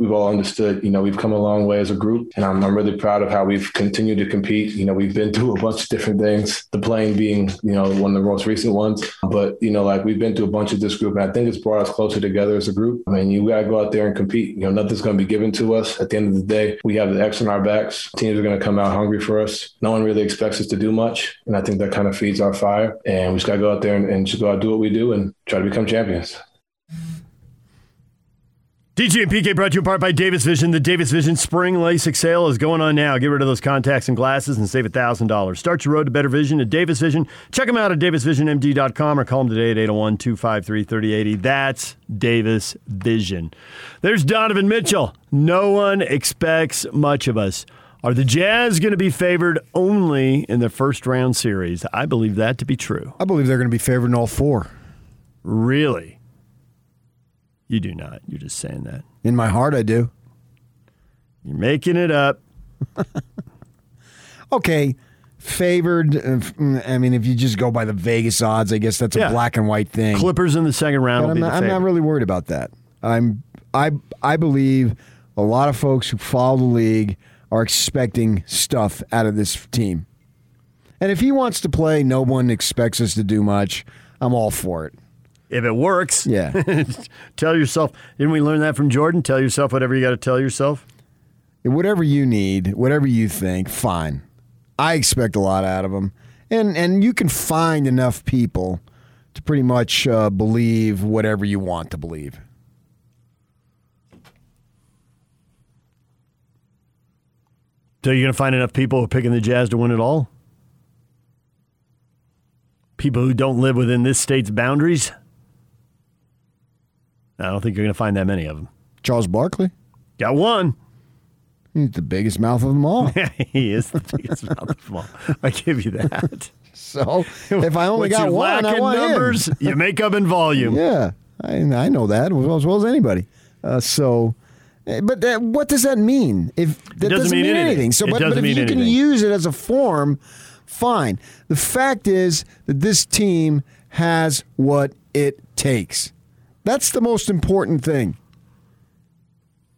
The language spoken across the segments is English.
we've all understood, you know, we've come a long way as a group. And I'm, I'm really proud of how we've continued to compete. You know, we've been through a bunch of different things, the playing being, you know, one of the most recent ones. But, you know, like we've been through a bunch of this group. And I think it's brought us closer together as a group. I mean, you got to go out there and compete. You know, nothing's going to be given to us. At the end of the day, we have the X on our backs. Teams are going to come out hungry for us. No one really expects us to do much. And I think that kind of feeds our fire. And we just got to go out there and, and just go out and do what we do and try to become champions. DJ and PK brought to you in part by Davis Vision. The Davis Vision Spring LASIK sale is going on now. Get rid of those contacts and glasses and save $1,000. Start your road to better vision at Davis Vision. Check them out at davisvisionmd.com or call them today at 801 253 3080. That's Davis Vision. There's Donovan Mitchell. No one expects much of us. Are the Jazz going to be favored only in the first round series? I believe that to be true. I believe they're going to be favored in all four. Really? You do not. You're just saying that. In my heart, I do. You're making it up. okay, favored. uh, I mean, if you just go by the Vegas odds, I guess that's a Yeah. black and white thing. Clippers in the second round I'm not, I'm not really worried about that. I'm I I believe a lot of folks who follow the league are expecting stuff out of this team. And if he wants to play, no one expects us to do much. I'm all for it. If it works, Yeah. tell yourself. Didn't we learn that from Jordan? Tell yourself whatever you got to tell yourself. whatever you need, whatever you think, fine. I expect a lot out of them, and and you can find enough people to pretty much uh, believe whatever you want to believe. So you're going to find enough people who are picking the Jazz to win it all? People who don't live within this state's boundaries? I don't think you're going to find that many of them. Charles Barkley, Got one. he's the biggest mouth of them all. he is the biggest mouth of them all. I give you that. so if I only got you one, I want him. numbers, you make up in volume. Yeah, I, I know that as well, as well as anybody. Uh, so, eh, but that, what does that mean? If that doesn't mean anything. So, It but, but if mean you can use it as a form, fine. The fact is that this team has what it takes. That's the most important thing.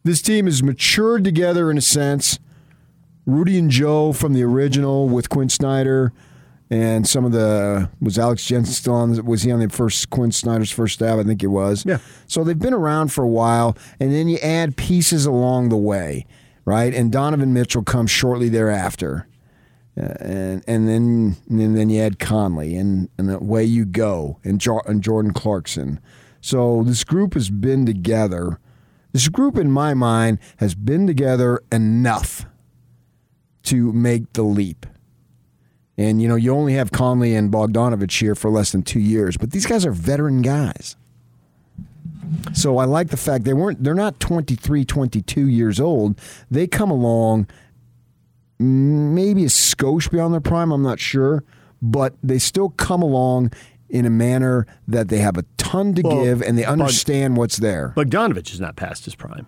This team has matured together in a sense. Rudy and Joe from the original with Quin Snyder and some of the was Alex Jensen still on was he on the first Quin Snyder's first stab? I think he was. Yeah. So they've been around for a while and then you add pieces along the way, right? And Donovan Mitchell comes shortly thereafter. Uh, and and then and then you add Conley and and away you go and, jo- and Jordan Clarkson. So this group has been together. This group, in my mind, has been together enough to make the leap. And you know, you only have Conley and Bogdanovich here for less than two years, but these guys are veteran guys. So I like the fact they weren't they're not 23, 22 years old. They come along maybe a skosh beyond their prime, I'm not sure, but they still come along in a manner that they have a ton to Well, give and they Bog- understand what's there. Bogdanovich is not past his prime.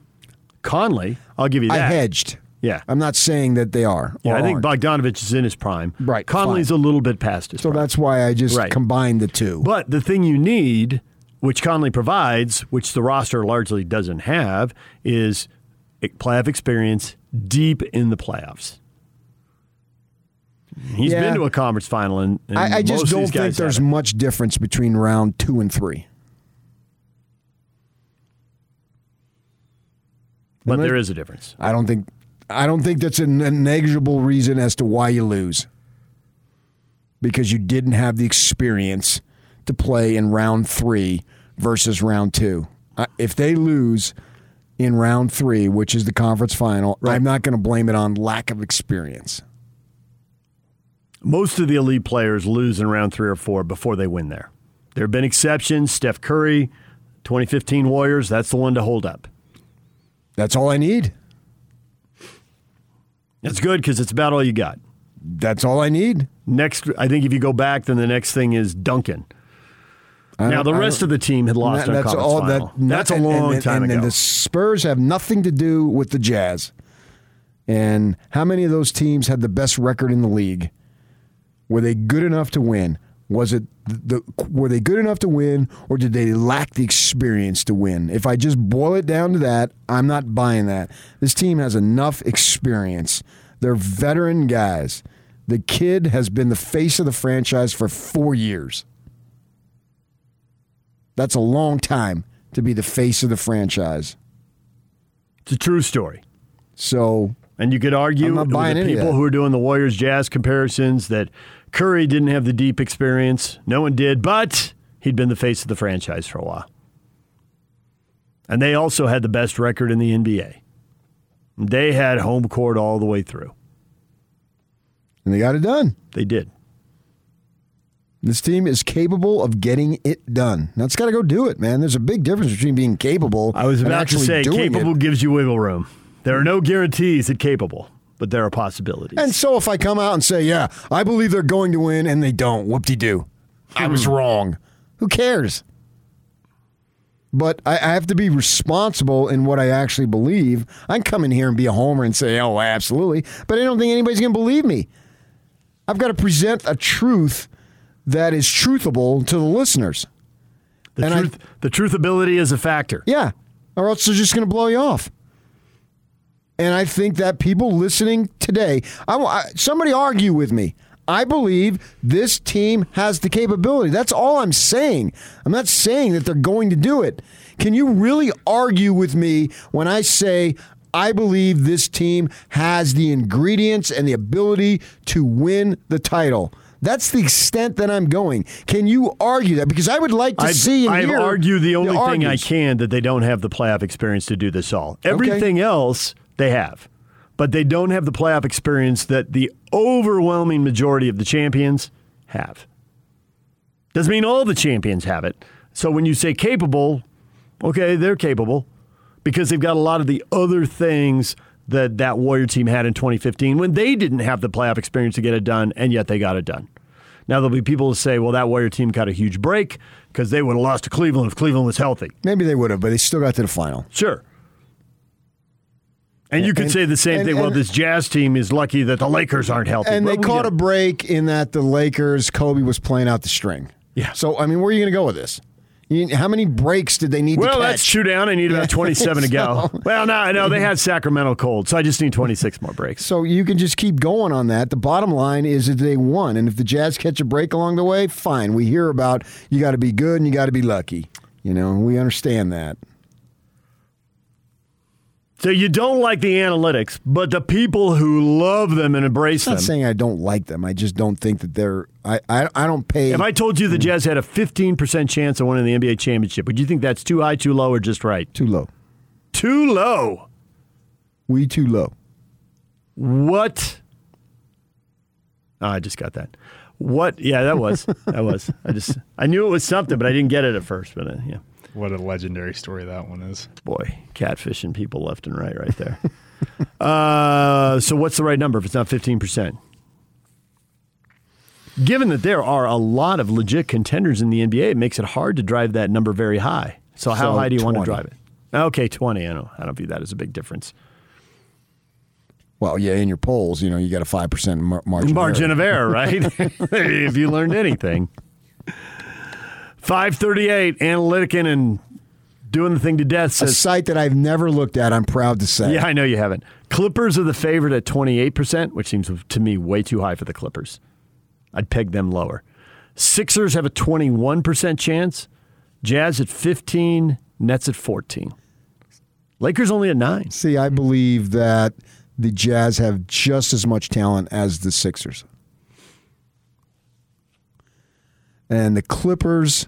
Conley, I'll give you that. I hedged. Yeah. I'm not saying that they are. Yeah, I think aren't. Bogdanovich is in his prime. Right, Conley's a little bit past his so prime. that's why I just Right. combined the two. But the thing you need, which Conley provides, which the roster largely doesn't have, is playoff experience deep in the playoffs. He's Yeah. been to a conference final, and, and I, I just don't think there's much difference between round two and three. But there is a difference. I don't think I don't think that's a negligible reason as to why you lose. Because you didn't have the experience to play in round three versus round two. Uh, If they lose in round three, which is the conference final, I'm not going to blame it on lack of experience. Most of the elite players lose in round three or four before they win there. There have been exceptions. Steph Curry, 2015 Warriors, that's the one to hold up. That's all I need. That's good because it's about all you got. That's all I need. Next, I think if you go back, then the next thing is Duncan. Now the rest of the team had lost That- that's all. That, that's a and- long and, time and, ago. And the Spurs have nothing to do with the Jazz. And how many of those teams had the best record in the league? Were they good enough to win? Was it the, were they good enough to win, or did they lack the experience to win? If I just boil it down to that, I'm not buying that. This team has enough experience. They're veteran guys. The kid has been the face of the franchise for four years. That's a long time to be the face of the franchise. It's a true story. So, and you could argue with the people who are doing the Warriors Jazz comparisons that Curry didn't have the deep experience. No one did, but he'd been the face of the franchise for a while. And they also had the best record in the NBA. They had home court all the way through. and they got it done. They did. This team is capable of getting it done. Now it's got to go do it, man. There's a big difference between being capable. I was and about to actually say capable It. gives you wiggle room. There are no guarantees at capable, but there are possibilities. And so if I come out and say, "Yeah, I believe they're going to win," and they don't, whoop-de-doo, I was hmm. wrong. Who cares? But I, I have to be responsible in what I actually believe. I can come in here and be a homer and say, "Oh, absolutely," but I don't think anybody's going to believe me. I've got to present a truth that is truthable to the listeners. the and I- the truthability is a factor. Yeah, or else they're just going to blow you off. And I think that people listening today, I, I, somebody argue with me. I believe this team has the capability. That's all I'm saying. I'm not saying that they're going to do it. Can you really argue with me when I say I believe this team has the ingredients and the ability to win the title? That's the extent that I'm going. Can you argue that? Because I would like to I've, see and I've hear argued the only thing I can that they don't have the playoff experience to do this all. Everything else they have, but they don't have the playoff experience that the overwhelming majority of the champions have. Doesn't mean all the champions have it. So when you say capable, okay, they're capable because they've got a lot of the other things that that Warrior team had in 2015 when they didn't have the playoff experience to get it done, and yet they got it done. Now there'll be people who say, "Well, that Warrior team got a huge break because they would have lost to Cleveland if Cleveland was healthy." Maybe they would have, but they still got to the final. Sure. And you could And- say the same and- thing. well, this Jazz team is lucky that the Lakers aren't healthy. And they caught a break in that the Lakers, Kobe was playing out the string. Yeah. So, I mean, where are you going to go with this? You, how many breaks did they need Well, to catch? Well, that's two down. I need about 27 to go. Well, no, no, they had Sacramento cold, so I just need 26 more breaks. So you can just keep going on that. The bottom line is that they won. And if the Jazz catch a break along the way, fine. We hear about you got to be good and you got to be lucky. You know, we understand that. So you don't like the analytics, but the people who love them and embrace I'm them. not saying I don't like them. I just don't think that they're. I, I, I don't pay. If I told you the Jazz had a 15% chance of winning the NBA championship, would you think that's too high, too low, or just right? too low. Too low. We too low. What? Oh, I just got that. What? Yeah, that was. that was. I just I knew it was something, but I didn't get it at first. But uh, yeah, What a legendary story that one is. boy, catfishing people left and right, right there. uh, so what's the right number if it's not fifteen percent? Given that there are a lot of legit contenders in the NBA, it makes it hard to drive that number very high. So how So high do you want to drive it? Okay, twenty. I don't. I don't view that as a big difference. Well, yeah, in your polls, you know, you got a five percent mar- margin. of margin error. of error, right? if you learned anything. 538, Analytican and doing the thing to death a site that I've never looked at. I'm proud to say. yeah, I know you haven't. Clippers are the favorite at 28%, which seems to me way too high for the Clippers. I'd peg them lower. Sixers have a 21% chance. Jazz at 15, Nets at 14. Lakers only at 9. See, I believe that the Jazz have just as much talent as the Sixers. And the Clippers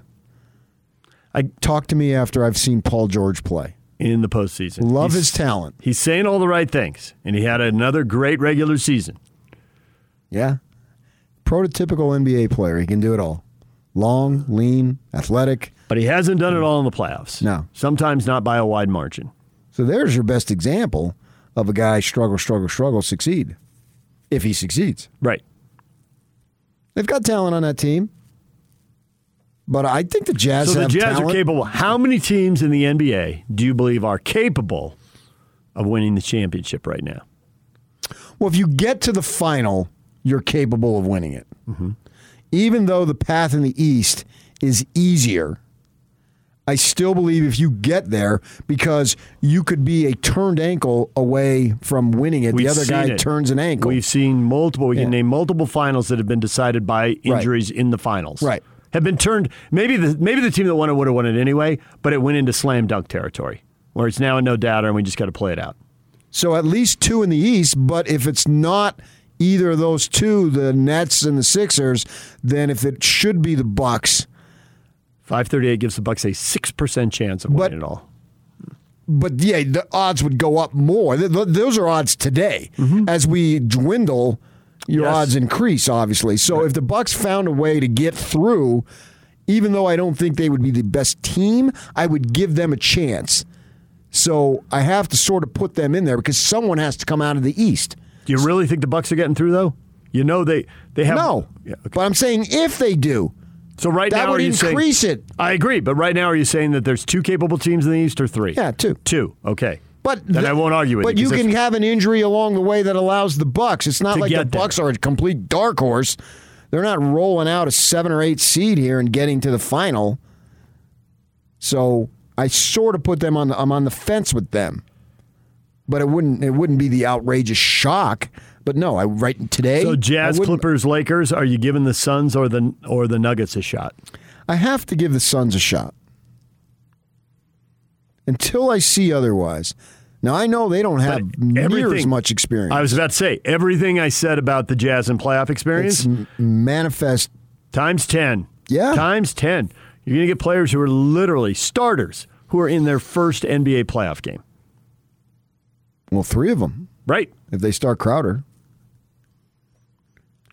I talk to me after I've seen Paul George play. in the postseason. Love He's- his talent. He's saying all the right things, and he had another great regular season. Yeah. Prototypical NBA player. He can do it all. Long, lean, athletic. But he hasn't done it all in the playoffs. No. Sometimes not by a wide margin. So there's your best example of a guy struggle, struggle, struggle, succeed. If he succeeds. Right. They've got talent on that team. But I think the Jazz So the Jazz talent. are capable. How many teams in the NBA do you believe are capable of winning the championship right now? Well, if you get to the final, you're capable of winning it. Mm-hmm. even though the path in the East is easier, I still believe if you get there, because you could be a turned ankle away from winning it. We've the other guy it. turns an ankle. We've seen multiple. We Yeah. can name multiple finals that have been decided by injuries in the finals. Right. Have been turned. Maybe the maybe the team that won it would have won it anyway, but it went into slam dunk territory, where it's now a no doubter, and we just got to play it out. So at least two in the East, but if it's not either of those two, the Nets and the Sixers, then if it should be the Bucks, Five thirty eight gives the Bucks a six percent chance of But- winning it all. but yeah, the odds would go up more. Th- th- those are odds today. Mm-hmm. As we dwindle, your Yes. odds increase, obviously. So if the Bucks found a way to get through, even though I don't think they would be the best team, I would give them a chance. So I have to sort of put them in there because someone has to come out of the East. Do you really think the Bucks are getting through though? You know they they have No, Yeah, okay. but I'm saying if they do, So right that now, would are you saying- increase it. I agree, but right now, are you saying that there's two capable teams in the East or three? Yeah, two. Two. Okay. But then the- I won't argue with But you. you 'cause can have an injury along the way that allows the Bucks. It's not like the get there. Bucks are a complete dark horse. They're not rolling out a seven or eight seed here and getting to the final. So I sort of put them on. The, I'm on the fence with them, but it wouldn't. It wouldn't be the outrageous shock. But no, I right today. So Jazz, Clippers, Lakers. Are you giving the Suns or the or the Nuggets a shot? I have to give the Suns a shot until I see otherwise. Now I know they don't have near as much experience. I was about to say everything I said about the Jazz and playoff experience it's m- manifest. times ten. Yeah. times ten. You're going to get players who are literally starters who are in their first NBA playoff game. Well, three of them Right. if they start Crowder.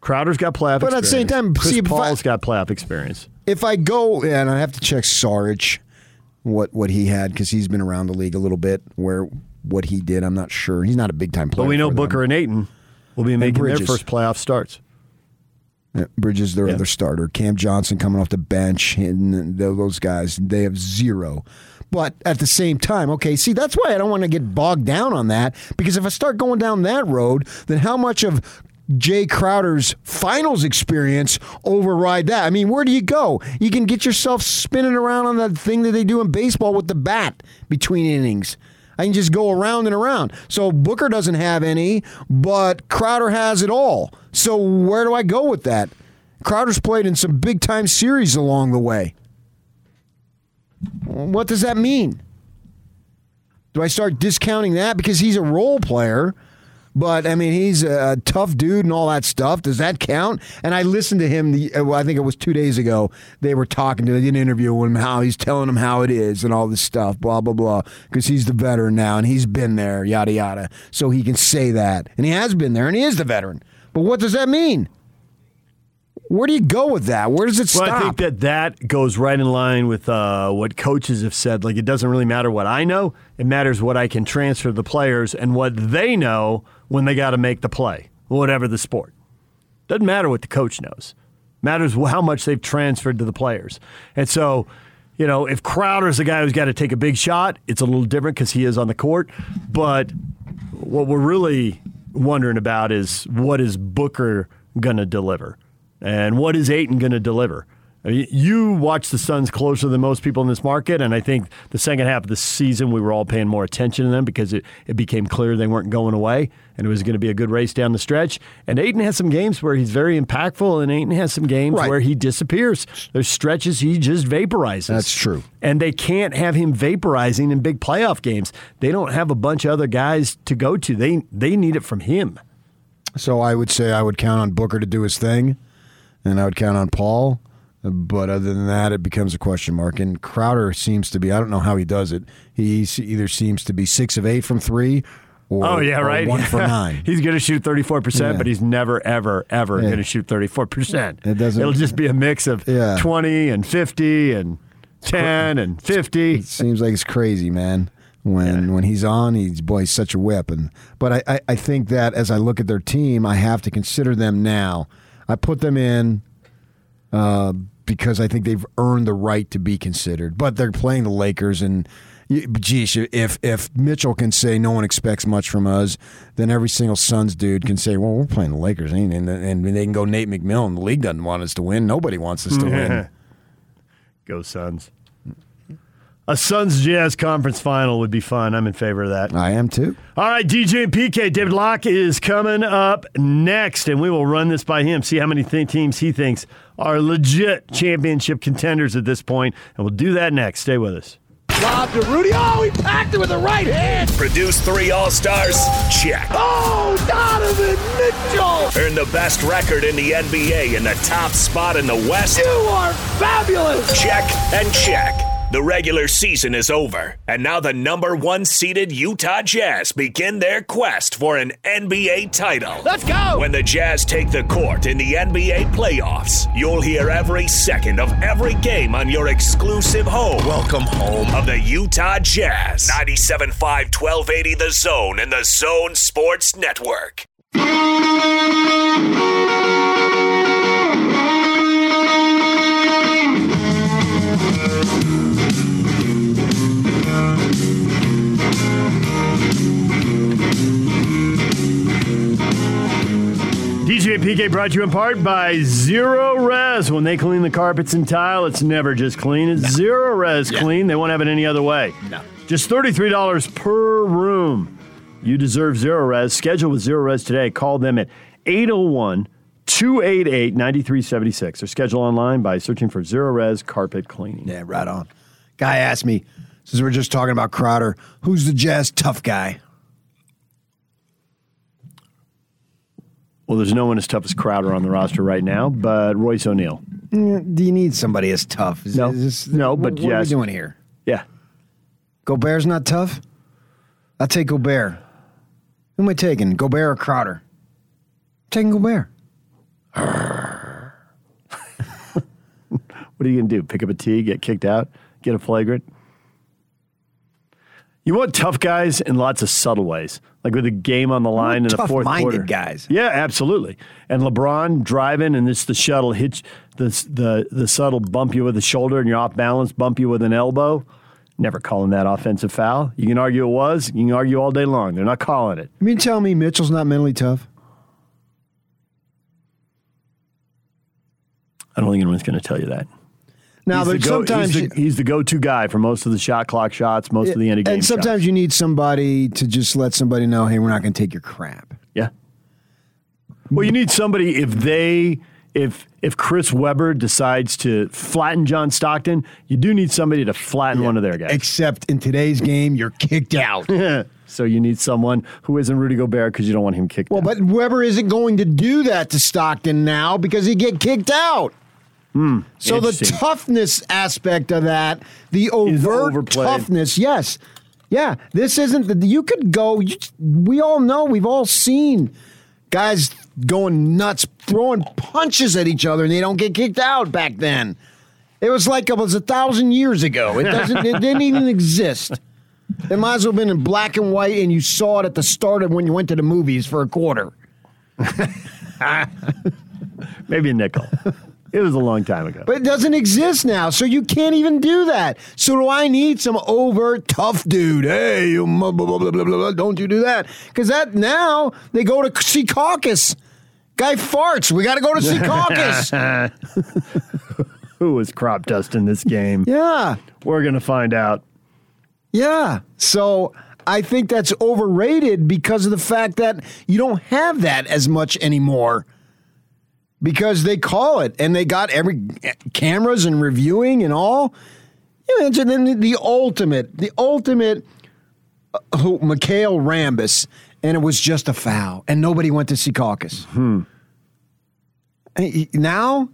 Crowder's got playoff But at the same time, Chris see, if I- Paul's got playoff experience. If I go and I have to check Sarge, what what he had because he's been around the league a little bit. Where what he did, I'm not sure. He's not a big time player. But we know for them. Booker and Ayton will be making their first playoff starts. Yeah, Bridges, their Yeah. other starter. Cam Johnson coming off the bench, and those guys, they have zero. But at the same time, okay, see, that's why I don't want to get bogged down on that because if I start going down that road, then how much of Jae Crowder's finals experience override that? I mean, where do you go? You can get yourself spinning around on that thing that they do in baseball with the bat between innings. I can just go around and around. So Booker doesn't have any, but Crowder has it all. So where do I go with that? Crowder's played in some big time series along the way. What does that mean? Do I start discounting that because he's a role player? But I mean, he's a tough dude and all that stuff. Does that count? And I listened to him. The, uh, well, I think it was two days ago. They were talking to. They did an interview with him. How he's telling him how it is and all this stuff. Blah blah blah. Because he's the veteran now and he's been there. Yada yada. So he can say that, and he has been there, and he is the veteran. But what does that mean? Where do you go with that? Where does it Well, stop? I think that that goes right in line with uh, what coaches have said. Like, it doesn't really matter what I know; it matters what I can transfer to the players and what they know when they got to make the play, whatever the sport. Doesn't matter what the coach knows; matters how much they've transferred to the players. And so, you know, if Crowder's the guy who's got to take a big shot, it's a little different because he is on the court. But what we're really wondering about is what is Booker going to deliver? And what is Ayton going to deliver? I mean, You watch the Suns closer than most people in this market, and I think the second half of the season we were all paying more attention to them because it, it became clear they weren't going away, and it was going to be a good race down the stretch. And Ayton has some games where he's very impactful, and Ayton has some games Right. where he disappears. There's stretches he just vaporizes. That's true. And they can't have him vaporizing in big playoff games. They don't have a bunch of other guys to go to. They they need it from him. So I would say I would count on Booker to do his thing, and I would count on Paul. But other than that, it becomes a question mark. And Crowder seems to be, I don't know how he does it. He either seems to be six of eight from three or, Oh yeah, right. one for nine. he's going to shoot thirty four percent, Yeah. but he's never, ever, ever Yeah. going to shoot thirty four percent. It doesn't- It'll just be a mix of Yeah. twenty and fifty and ten and fifty. It Seems like it's crazy, man. When when he's on, he's boy, he's such a weapon. But I, I, I think that as I look at their team, I have to consider them now. I put them in uh, because I think they've earned the right to be considered. But they're playing the Lakers, and geez, if if Mitchell can say no one expects much from us, then every single Suns dude can say, "Well, we're playing the Lakers," and and, and they can go Nate McMillan. The league doesn't want us to win. Nobody wants us to win. Go Suns. A Suns Jazz conference final would be fun. I'm in favor of that. I am too. All right, DJ and PK, David Locke is coming up next, and we will run this by him, see how many th- teams he thinks are legit championship contenders at this point, and we'll do that next. Stay with us. Lob to Rudy. Oh, he packed it with the right hand. Produce three All Stars? Check. Oh, Donovan Mitchell. Earn the best record in the NBA and the top spot in the West? You are fabulous. Check and check. The regular season is over, and now the number one seeded Utah Jazz begin their quest for an NBA title. Let's go. When the Jazz take the court in the NBA playoffs, you'll hear every second of every game on your exclusive home. Welcome home of the Utah Jazz. 97.5 1280 The Zone and the Zone Sports Network. DJ and PK brought to you in part by Zerorez. When they clean the carpets and tile, it's never just clean. It's Zerorez clean. They won't have it any other way. No. Just $33 per room. You deserve Zerorez. Schedule with Zerorez today. Call them at 801 288 9376 or schedule online by searching for Zerorez Carpet Cleaning. Yeah, right on. Guy asked me, since we're just talking about Crowder, who's the Jazz tough guy? Well, there's no one as tough as Crowder on the roster right now, but Royce O'Neal. Mm, Do you need somebody as tough? Is- No. is this- No, but what, what are we doing here? Yeah. Gobert's not tough? I'll take Gobert. Who am I taking? Gobert or Crowder? taking Gobert. What are you going to do? Pick up a tee, get kicked out, get a flagrant? You want tough guys in lots of subtle ways, like with the game on the line in the fourth tough-minded quarter. guys. Yeah, absolutely. And LeBron driving, and this the shuttle hits the the the subtle bump you with the shoulder, and you're off balance, bump you with an elbow. Never calling that offensive foul. You can argue it was. You can argue all day long. They're not calling it. You mean tell me Mitchell's not mentally tough? I don't think anyone's going to tell you that. Now, he's but the go- sometimes he's the, he's the go-to guy for most of the shot clock shots, most of the end of game and sometimes shots. you need somebody to just let somebody know, hey, we're not going to take your crap. Yeah. Well, you need somebody if they if if Chris Webber decides to flatten John Stockton, you do need somebody to flatten one of their guys. Except in today's game, you're kicked out. so you need someone who isn't Rudy Gobert because you don't want him kicked well, out. but Webber isn't going to do that to Stockton now because he get kicked out. Hmm. so the toughness aspect of that, the overt toughness, yes, yeah. This isn't the. You could go. You, we all know. We've all seen guys going nuts, throwing punches at each other, and they don't get kicked out. Back then, it was like it was a thousand years ago. It doesn't. it didn't even exist. It might as well have been in black and white, and you saw it at the start of when you went to the movies for a quarter. Maybe a nickel. it was a long time ago. But it doesn't exist now, so you can't even do that. So do I need some overt tough dude? Hey, you blah, blah, blah, blah, blah, blah, don't you do that? Because that now they go to Secaucus. Guy farts. We got to go to Secaucus. Who was crop dust in this game? yeah, We're gonna find out. yeah. So I think that's overrated because of the fact that you don't have that as much anymore. Because they call it, and they got every cameras and reviewing and all. You mentioned then the ultimate, the ultimate uh, who McHale Rambis, and it was just a foul, and nobody went to Secaucus. Hey, Now,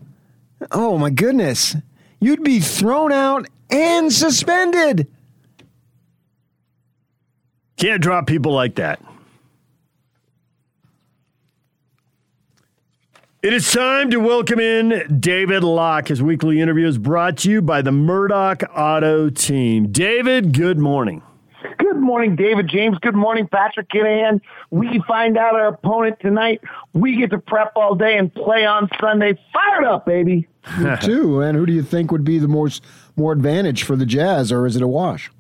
oh my goodness, you'd be thrown out and suspended. Can't drop people like that. It is time to welcome in David Locke. His weekly interview is brought to you by the Murdock Auto Team. David, good morning. Good morning, David James. Good morning, Patrick Kinahan. We find out our opponent tonight. We get to prep all day and play on Sunday. Fired up, baby. Me Too, and who do you think would be the most more advantage for the Jazz, or is it a wash?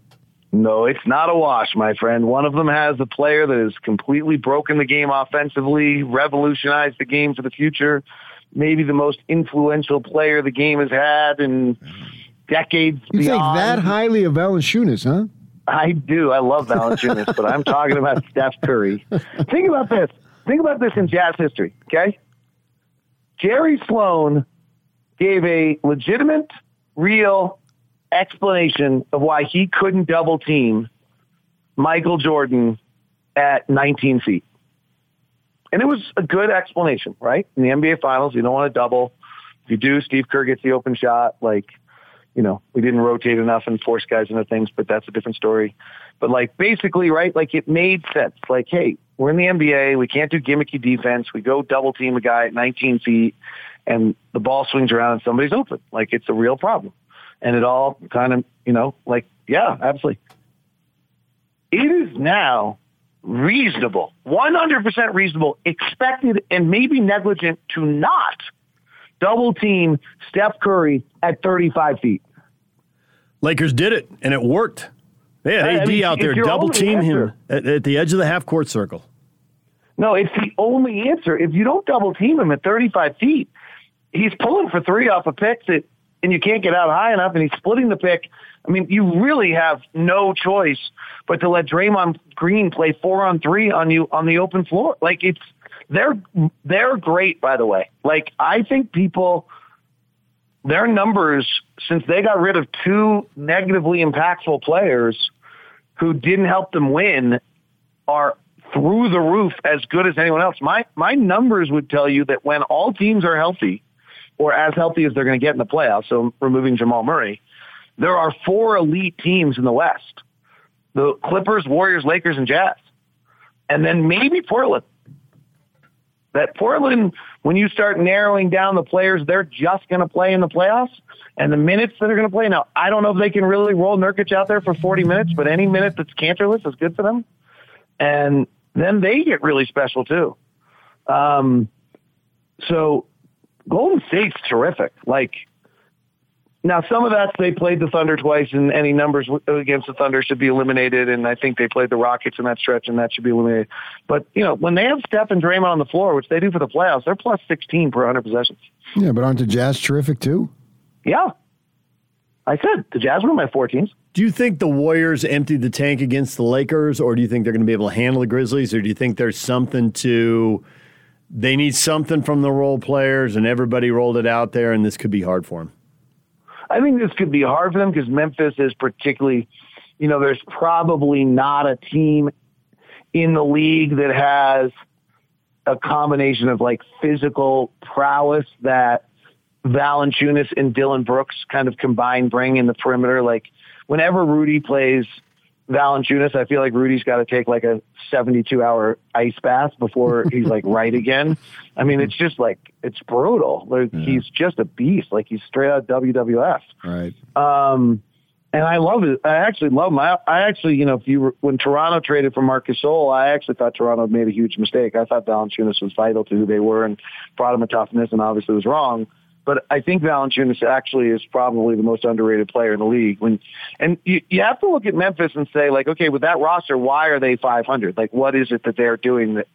No, it's not a wash, my friend. One of them has a player that has completely broken the game offensively, revolutionized the game for the future. Maybe the most influential player the game has had in decades. You beyond. think that highly of Valanciunas, huh? I do. I love Valanciunas, but I'm talking about Steph Curry. Think about this. Think about this in Jazz history, okay? Jerry Sloan gave a legitimate, real explanation of why he couldn't double team Michael Jordan at 19 feet. And it was a good explanation, right? In the NBA Finals, you don't want to double. If you do, Steve Kerr gets the open shot. Like, you know, we didn't rotate enough and force guys into things, but that's a different story. But like, basically, right? Like, it made sense. Like, hey, we're in the NBA. We can't do gimmicky defense. We go double team a guy at 19 feet, and the ball swings around and somebody's open. Like, it's a real problem. And it all kind of, you know, like, yeah, absolutely. It is now reasonable, 100% reasonable, expected, and maybe negligent to not double team Steph Curry at 35 feet. Lakers did it, and it worked. They had I AD mean, out there double team him at, at the edge of the half court circle. No, it's the only answer. If you don't double team him at 35 feet, he's pulling for three off a pick that, and you can't get out high enough, and he's splitting the pick. I mean, you really have no choice but to let Draymond Green play four on three on you on the open floor. Like it's they're they're great, by the way. Like I think people their numbers since they got rid of two negatively impactful players who didn't help them win are through the roof as good as anyone else. My my numbers would tell you that when all teams are healthy or as healthy as they're going to get in the playoffs, so removing Jamal Murray, there are four elite teams in the West. The Clippers, Warriors, Lakers, and Jazz. And then maybe Portland. That Portland, when you start narrowing down the players, they're just going to play in the playoffs. And the minutes that they're going to play now, I don't know if they can really roll Nurkic out there for 40 minutes, but any minute that's Kanterless is good for them. And then they get really special too. Um, so Golden State's terrific. Like, now, some of that's they played the Thunder twice, and any numbers against the Thunder should be eliminated. And I think they played the Rockets in that stretch, and that should be eliminated. But you know, when they have Steph and Draymond on the floor, which they do for the playoffs, they're plus 16 per 100 possessions. Yeah, but aren't the Jazz terrific too? Yeah, I said the Jazz were my four teams. Do you think the Warriors emptied the tank against the Lakers, or do you think they're going to be able to handle the Grizzlies, or do you think there's something to they need something from the role players and everybody rolled it out there, and this could be hard for them? I think this could be hard for them because Memphis is particularly, you know, there's probably not a team in the league that has a combination of like physical prowess that Valanciunas and Dillon Brooks kind of combined bring in the perimeter. Like whenever Rudy plays Valanciunas, I feel like Rudy's got to take like a 72 hour ice bath before he's like right again. I mean, it's just like, it's brutal. Like, He's just a beast. Like he's straight out WWF. Right. Um, and I love it. I actually love him. I, I actually, you know, if you were, when Toronto traded for Marc Gasol, I actually thought Toronto made a huge mistake. I thought Valanciunas was vital to who they were and brought him a toughness, and obviously was wrong. But I think Valanciunas actually is probably the most underrated player in the league. When and you, you have to look at Memphis and say, like, okay, with that roster, why are they 500? Like, what is it that they're doing that?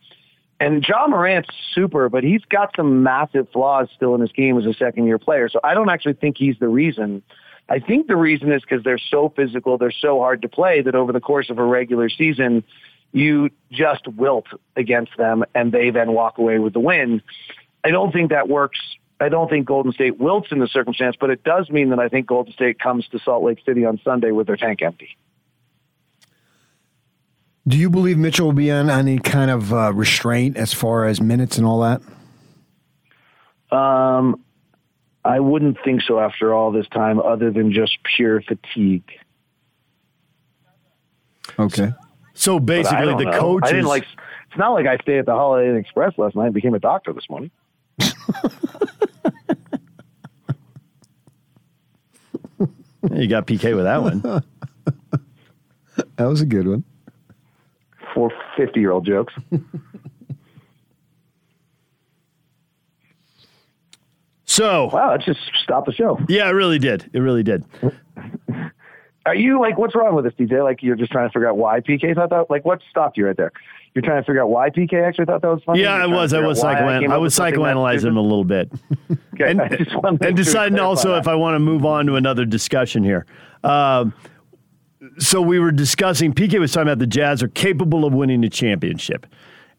And Ja Morant's super, but he's got some massive flaws still in his game as a second year player. So I don't actually think he's the reason. I think the reason is because they're so physical, they're so hard to play that over the course of a regular season, you just wilt against them and they then walk away with the win. I don't think that works. I don't think Golden State wilts in the circumstance, but it does mean that I think Golden State comes to Salt Lake City on Sunday with their tank empty. Do you believe Mitchell will be on any kind of uh, restraint as far as minutes and all that? Um, I wouldn't think so after all this time, other than just pure fatigue. Okay. So basically, the know. coaches. I didn't like. It's not like I stayed at the Holiday Inn Express last night and became a doctor this morning. you got PK with that one. That was a good one. For fifty-year-old jokes. So wow, let's just stopped the show. Yeah, it really did. It really did. are you like what's wrong with this, DJ? Like you're just trying to figure out why PK thought that? Like what stopped you right there? You're trying to figure out why PK actually thought that was funny. Yeah, I was. I was psychoan- came I was with something that psychoanalyzing him a little bit, Okay, and, I just wanted to and deciding also if. I want to move on to another discussion here. Um, so we were discussing. PK was talking about the Jazz are capable of winning the championship.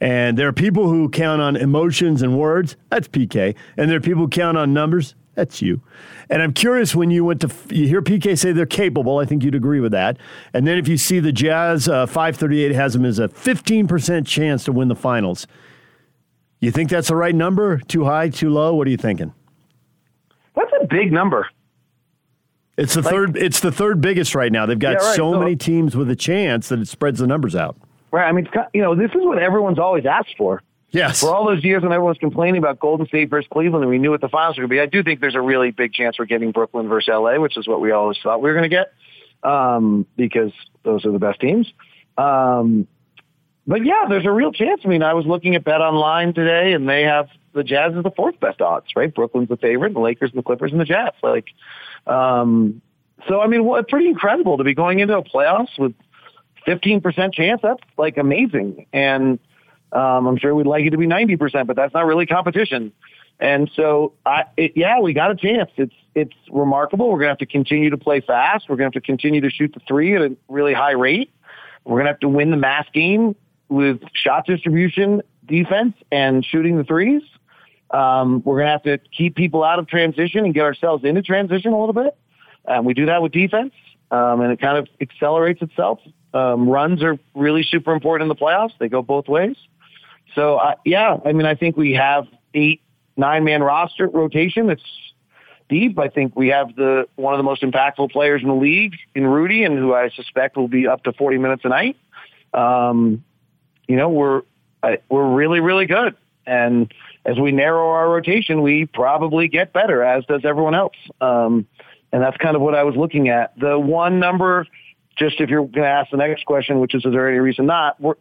And there are people who count on emotions and words. That's PK. And there are people who count on numbers. That's you. And I'm curious when you went to, you hear PK say they're capable. I think you'd agree with that. And then if you see the Jazz, uh, 538 has them as a 15% chance to win the finals. You think that's the right number? Too high, too low? What are you thinking? That's a big number. It's the third. It's the third biggest right now. They've got Yeah, right. so So- many teams with a chance that it spreads the numbers out. Right. I mean, you know, this is what everyone's always asked for. Yes. For all those years when everyone's complaining about Golden State versus Cleveland and we knew what the finals were going to be, I do think there's a really big chance we're getting Brooklyn versus LA, which is what we always thought we were going to get um, because those are the best teams. Um, but yeah, there's a real chance. I mean, I was looking at Bet Online today, and they have the Jazz as the fourth best odds, right? Brooklyn's the favorite, the Lakers and the Clippers and the Jazz. Like, um, so I mean, pretty incredible to be going into a playoffs with 15% chance. That's like amazing. And um, I'm sure we'd like it to be 90%, but that's not really competition. And so, I, it, yeah, we got a chance. It's it's remarkable. We're gonna have to continue to play fast. We're gonna have to continue to shoot the three at a really high rate. We're gonna have to win the mass game with shot distribution, defense, and shooting the threes. Um, we're gonna have to keep people out of transition and get ourselves into transition a little bit. And we do that with defense, um, and it kind of accelerates itself. Um, runs are really super important in the playoffs. They go both ways. So uh, yeah, I mean, I think we have eight, nine man roster rotation that's deep. I think we have the one of the most impactful players in the league in Rudy, and who I suspect will be up to forty minutes a night. Um, you know, we're I, we're really really good, and as we narrow our rotation, we probably get better, as does everyone else. Um, and that's kind of what I was looking at. The one number, just if you're going to ask the next question, which is is there any reason not? We're,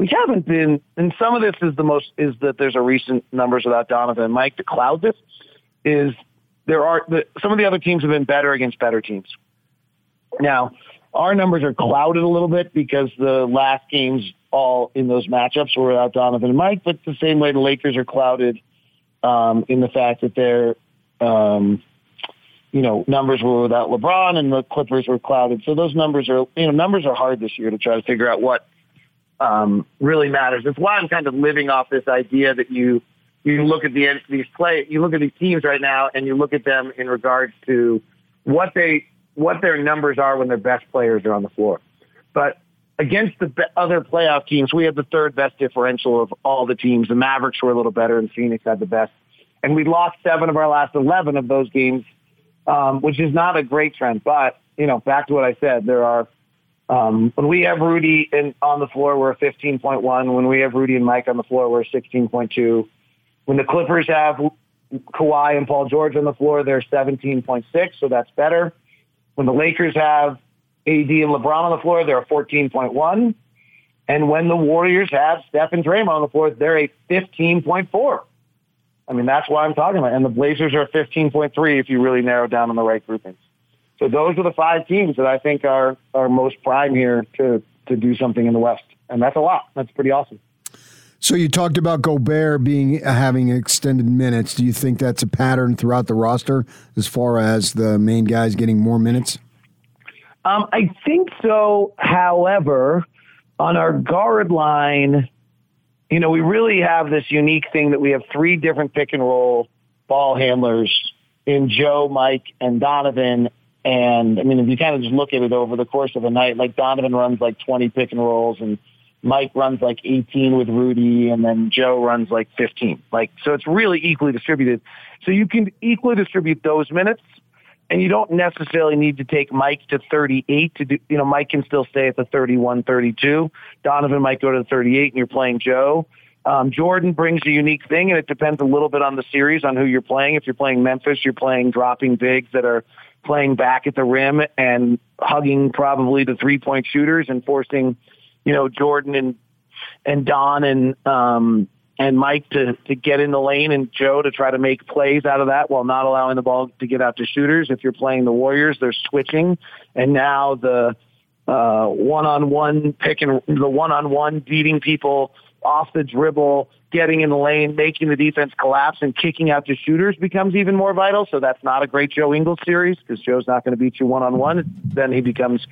we haven't been, and some of this is the most is that there's a recent numbers without Donovan and Mike to cloud this. Is there are the, some of the other teams have been better against better teams. Now, our numbers are clouded a little bit because the last games all in those matchups were without Donovan and Mike, but the same way the Lakers are clouded um, in the fact that their um, you know numbers were without LeBron and the Clippers were clouded. So those numbers are you know numbers are hard this year to try to figure out what um, really matters. That's why I'm kind of living off this idea that you you look at the these play you look at these teams right now and you look at them in regards to what they what their numbers are when their best players are on the floor. But against the other playoff teams, we had the third best differential of all the teams. The Mavericks were a little better, and Phoenix had the best. And we lost seven of our last eleven of those games, um, which is not a great trend. But you know, back to what I said, there are um, when we have Rudy in, on the floor, we're a 15.1. When we have Rudy and Mike on the floor, we're a 16.2. When the Clippers have Kawhi and Paul George on the floor, they're 17.6, so that's better. When the Lakers have AD and LeBron on the floor, they're a 14.1. And when the Warriors have Steph and Draymond on the floor, they're a 15.4. I mean, that's why I'm talking about. And the Blazers are 15.3 if you really narrow down on the right groupings. So those are the five teams that I think are are most prime here to to do something in the West, and that's a lot. That's pretty awesome. So you talked about Gobert being having extended minutes. Do you think that's a pattern throughout the roster as far as the main guys getting more minutes? Um, I think so. However, on our guard line, you know, we really have this unique thing that we have three different pick and roll ball handlers in Joe, Mike, and Donovan. And I mean, if you kind of just look at it over the course of a night, like Donovan runs like 20 pick and rolls and Mike runs like 18 with Rudy and then Joe runs like 15. Like, so it's really equally distributed. So you can equally distribute those minutes and you don't necessarily need to take Mike to 38 to do, you know, Mike can still stay at the 31, 32. Donovan might go to the 38 and you're playing Joe. Um, Jordan brings a unique thing and it depends a little bit on the series on who you're playing. If you're playing Memphis, you're playing dropping bigs that are playing back at the rim and hugging probably the three point shooters and forcing, you know, Jordan and, and Don and, um, and Mike to, to get in the lane and Joe to try to make plays out of that while not allowing the ball to get out to shooters. If you're playing the Warriors, they're switching. And now the uh, one-on-one pick and the one-on-one beating people off the dribble, getting in the lane, making the defense collapse and kicking out to shooters becomes even more vital. So that's not a great Joe Ingles series because Joe's not going to beat you one-on-one. Then he becomes,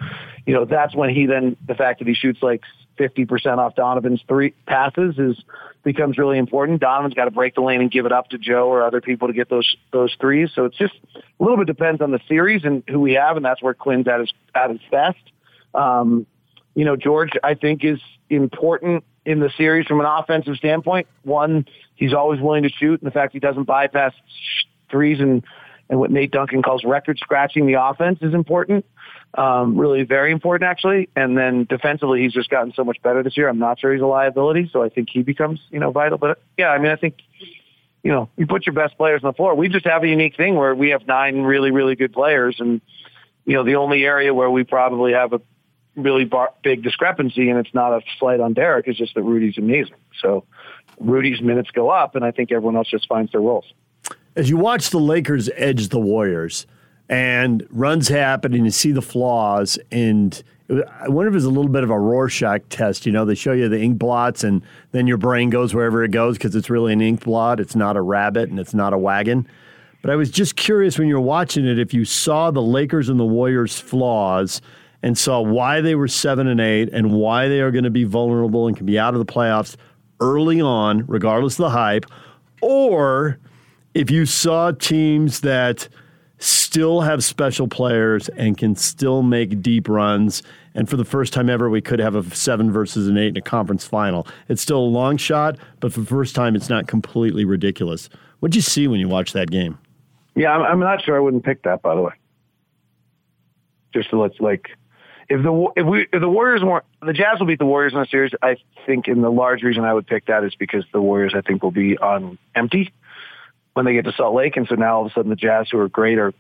you know, that's when he then, the fact that he shoots like 50% off Donovan's three passes is becomes really important. Donovan's got to break the lane and give it up to Joe or other people to get those those threes. So it's just a little bit depends on the series and who we have, and that's where Quin's at his at his best. Um, you know, George, I think is important in the series from an offensive standpoint. One, he's always willing to shoot, and the fact he doesn't bypass threes and and what Nate Duncan calls record scratching the offense is important um, really very important actually. And then defensively, he's just gotten so much better this year. I'm not sure he's a liability, so I think he becomes you know vital. But yeah, I mean, I think you know you put your best players on the floor. We just have a unique thing where we have nine really really good players, and you know the only area where we probably have a really bar- big discrepancy, and it's not a slight on Derrick, It's just that Rudy's amazing. So Rudy's minutes go up, and I think everyone else just finds their roles. As you watch the Lakers edge the Warriors and runs happen and you see the flaws and I wonder if it's a little bit of a Rorschach test. You know, they show you the ink blots, and then your brain goes wherever it goes because it's really an ink blot. It's not a rabbit and it's not a wagon. But I was just curious when you're watching it if you saw the Lakers and the Warriors' flaws and saw why they were seven and eight and why they are going to be vulnerable and can be out of the playoffs early on, regardless of the hype, or if you saw teams that still have special players and can still make deep runs. And for the first time ever, we could have a seven versus an eight in a conference final. It's still a long shot, but for the first time, it's not completely ridiculous. What'd you see when you watched that game? Yeah, I'm, not sure. I wouldn't pick that, by the way. Just to let's like, if the if we if the Warriors weren't the Jazz will beat the Warriors in the series. I think, in the large reason I would pick that is because the Warriors I think will be on empty when they get to Salt Lake. And so now all of a sudden the Jazz, who are great, are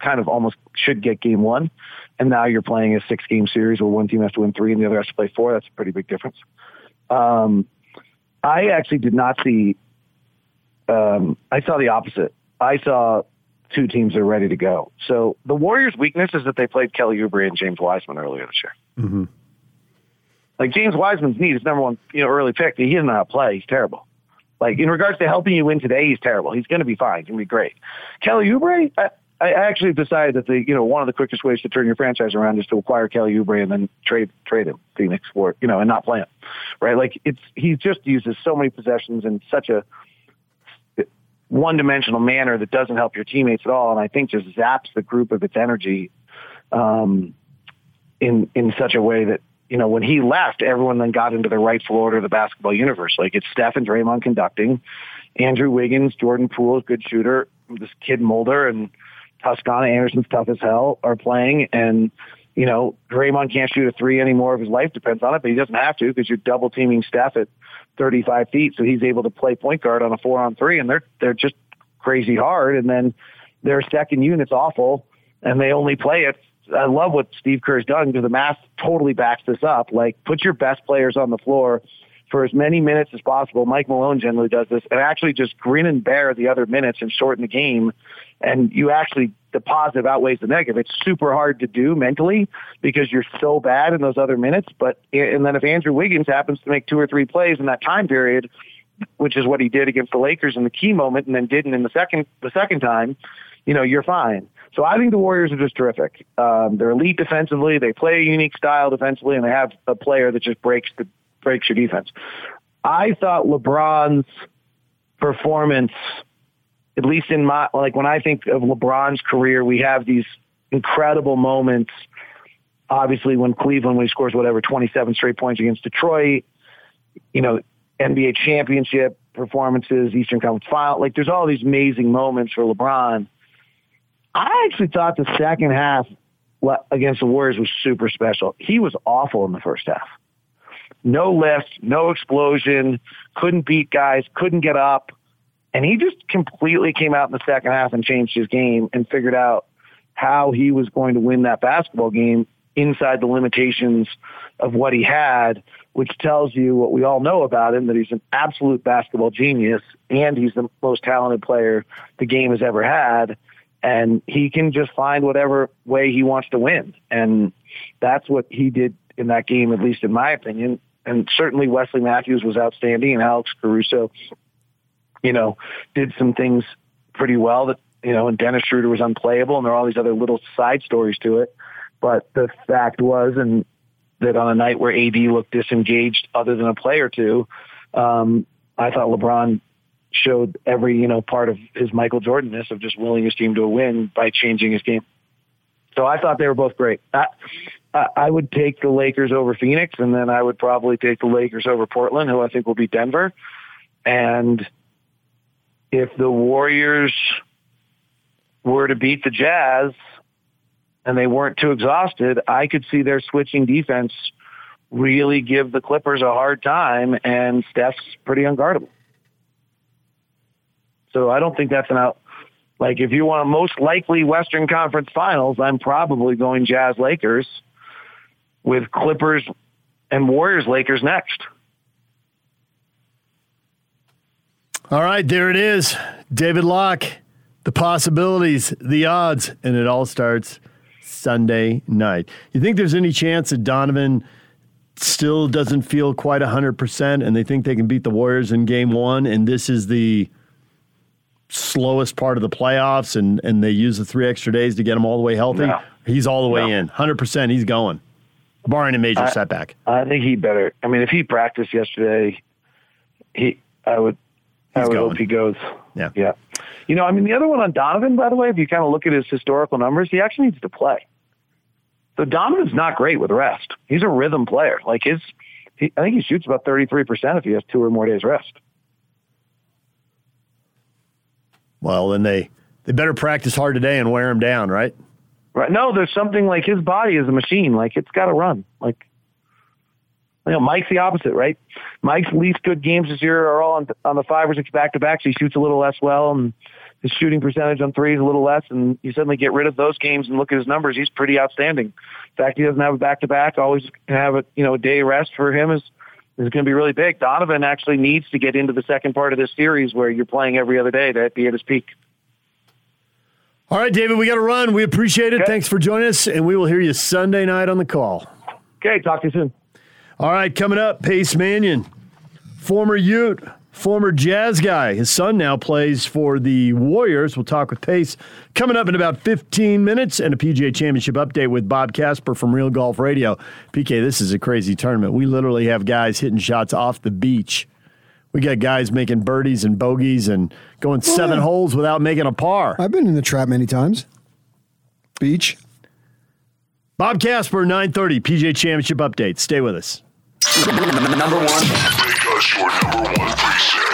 kind of almost should get game one. And now you're playing a six game series where one team has to win three and the other has to play four. That's a pretty big difference. Um, I actually did not see, um, I saw the opposite. I saw two teams are ready to go. So the Warriors' weakness is that they played Kelly Oubre and James Wiseman earlier this year. Mm-hmm. Like James Wiseman's need is number one, you know, early pick. He doesn't know how to play. He's terrible. Like in regards to helping you win today, he's terrible. He's going to be fine. He's going to be great. Kelly Oubre, I, I actually decided that the you know one of the quickest ways to turn your franchise around is to acquire Kelly Oubre and then trade trade him Phoenix for you know and not play him, right? Like it's he just uses so many possessions in such a one dimensional manner that doesn't help your teammates at all, and I think just zaps the group of its energy um, in in such a way that you know, when he left, everyone then got into the rightful order of the basketball universe. Like it's Steph and Draymond conducting, Andrew Wiggins, Jordan Poole, good shooter, this kid Mulder and Toscano Anderson's tough as hell are playing. And, you know, Draymond can't shoot a three anymore if his life depends on it, but he doesn't have to because you're double teaming Steph at 35 feet. So he's able to play point guard on a four on three and they're, they're just crazy hard. And then their second unit's awful and they only play it I love what Steve Kerr's done because the math totally backs this up. Like, put your best players on the floor for as many minutes as possible. Mike Malone generally does this, and actually just grin and bear the other minutes and shorten the game. And you actually the positive outweighs the negative. It's super hard to do mentally because you're so bad in those other minutes. But and then if Andrew Wiggins happens to make two or three plays in that time period, which is what he did against the Lakers in the key moment, and then didn't in the second the second time, you know, you're fine. So I think the Warriors are just terrific. Um, they're elite defensively. They play a unique style defensively, and they have a player that just breaks the breaks your defense. I thought LeBron's performance, at least in my like when I think of LeBron's career, we have these incredible moments. Obviously, when Cleveland when he scores whatever twenty seven straight points against Detroit, you know, NBA championship performances, Eastern Conference final. Like, there's all these amazing moments for LeBron. I actually thought the second half against the Warriors was super special. He was awful in the first half. No lift, no explosion, couldn't beat guys, couldn't get up. And he just completely came out in the second half and changed his game and figured out how he was going to win that basketball game inside the limitations of what he had which tells you what we all know about him that he's an absolute basketball genius and he's the most talented player the game has ever had. And he can just find whatever way he wants to win. And that's what he did in that game, at least in my opinion. And certainly Wesley Matthews was outstanding and Alex Caruso, you know, did some things pretty well that, you know, and Dennis Schroeder was unplayable and there are all these other little side stories to it. But the fact was, and that on a night where AD looked disengaged, other than a play or two, um, I thought LeBron showed every you know part of his Michael Jordanness of just willing his team to a win by changing his game. So I thought they were both great. I, I would take the Lakers over Phoenix, and then I would probably take the Lakers over Portland, who I think will be Denver. And if the Warriors were to beat the Jazz, and they weren't too exhausted, I could see their switching defense really give the Clippers a hard time, and Steph's pretty unguardable. So I don't think that's an out. Like if you want a most likely Western Conference Finals, I'm probably going Jazz Lakers with Clippers and Warriors Lakers next. All right, there it is. David Locke, the possibilities, the odds, and it all starts Sunday night. You think there's any chance that Donovan still doesn't feel quite 100% and they think they can beat the Warriors in game one and this is the slowest part of the playoffs and, and they use the three extra days to get him all the way healthy? No. He's all the way No. in. 100% he's going, barring a major I- setback. I think he better. I mean, if he practiced yesterday, he I would I would going. hope he goes. Yeah. Yeah. You know, I mean, the other one on Donovan, by the way, if you kind of look at his historical numbers, he actually needs to play. So Donovan's not great with rest. He's a rhythm player. Like his, he, I think he shoots about 33% if he has two or more days rest. Well, then they, they better practice hard today and wear him down, right? Right. No, there's something like his body is a machine. Like it's got to run. Like, you know, Mike's the opposite, right? Mike's least good games this year are all on, on the five or six back to backs. He shoots a little less well, and his shooting percentage on three is a little less. And you suddenly get rid of those games and look at his numbers. He's pretty outstanding. In fact he doesn't have a back to back, always have a you know a day rest for him is is going to be really big. Donovan actually needs to get into the second part of this series where you're playing every other day to be at his peak. All right, David, we got to run. We appreciate it. Okay. Thanks for joining us, and we will hear you Sunday night on the call. Okay, talk to you soon. All right, coming up, Pace Mannion, former Ute, former Jazz guy. His son now plays for the Warriors. We'll talk with Pace coming up in about 15 minutes and a PGA Championship update with Bob Casper from Real Golf Radio. PK, this is a crazy tournament. We literally have guys hitting shots off the beach. We got guys making birdies and bogeys and going oh, seven yeah. holes without making a par. I've been in the trap many times. Beach. Bob Casper, 930, PGA Championship update. Stay with us. Number one. Make us your number one preset.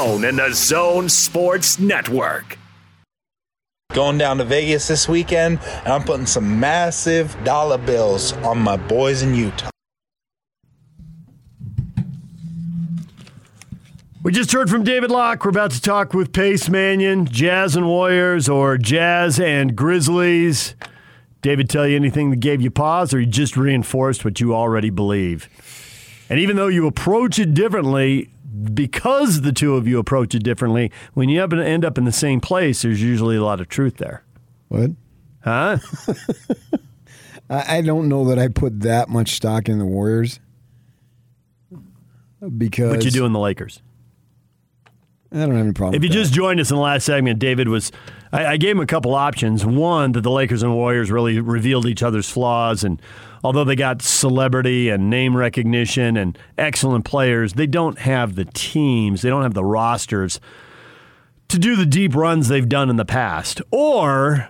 and the Zone Sports Network. Going down to Vegas this weekend, and I'm putting some massive dollar bills on my boys in Utah. We just heard from David Locke. We're about to talk with Pace Mannion, Jazz and Warriors, or Jazz and Grizzlies. David tell you anything that gave you pause, or you just reinforced what you already believe? And even though you approach it differently, because the two of you approach it differently, when you happen to end up in the same place, there's usually a lot of truth there. What? Huh? I, don't know that I put that much stock in the Warriors. Because what you do in the Lakers? I don't have any problem. If you just joined us in the last segment, David was. I, I gave him a couple options. One, that the Lakers and Warriors really revealed each other's flaws. And although they got celebrity and name recognition and excellent players, they don't have the teams, they don't have the rosters to do the deep runs they've done in the past. Or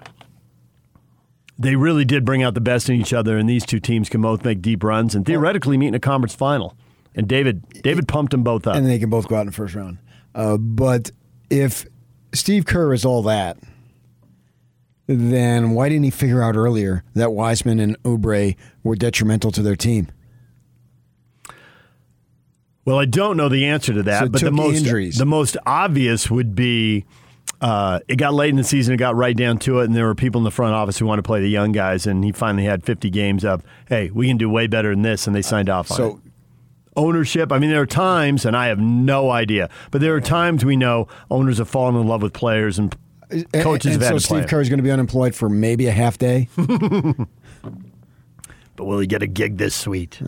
they really did bring out the best in each other, and these two teams can both make deep runs and theoretically meet in a conference final. And David David pumped them both up. and they can both go out in the first round. Uh, but if Steve Kerr is all that, then why didn't he figure out earlier that Wiseman and Oubre were detrimental to their team? Well, I don't know the answer to that, So but the most injuries. the most obvious would be uh, it got late in the season, it got right down to it, and there were people in the front office who wanted to play the young guys, and he finally had 50 games up. Hey, we can do way better than this, and they signed off on it. So Ownership. I mean, there are times, and I have no idea, but there are times we know owners have fallen in love with players, and coaches and have had so Steve play. Kerr is going to be unemployed for maybe a half day. But will he get a gig this sweet?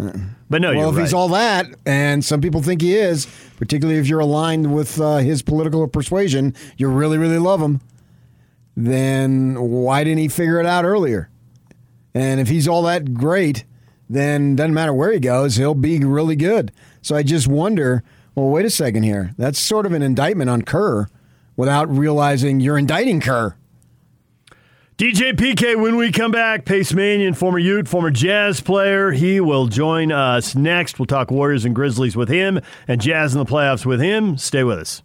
But no, well, you're if right. he's all that, and some people think he is, particularly if you're aligned with uh, his political persuasion, you really, really love him. Then why didn't he figure it out earlier? And if he's all that great, then doesn't matter where he goes, he'll be really good. So I just wonder. Well, wait a second here. That's sort of an indictment on Kerr, without realizing you're indicting Kerr. DJ PK, when we come back, Pace Mannion, former Ute, former Jazz player, he will join us next. We'll talk Warriors and Grizzlies with him and Jazz in the playoffs with him. Stay with us.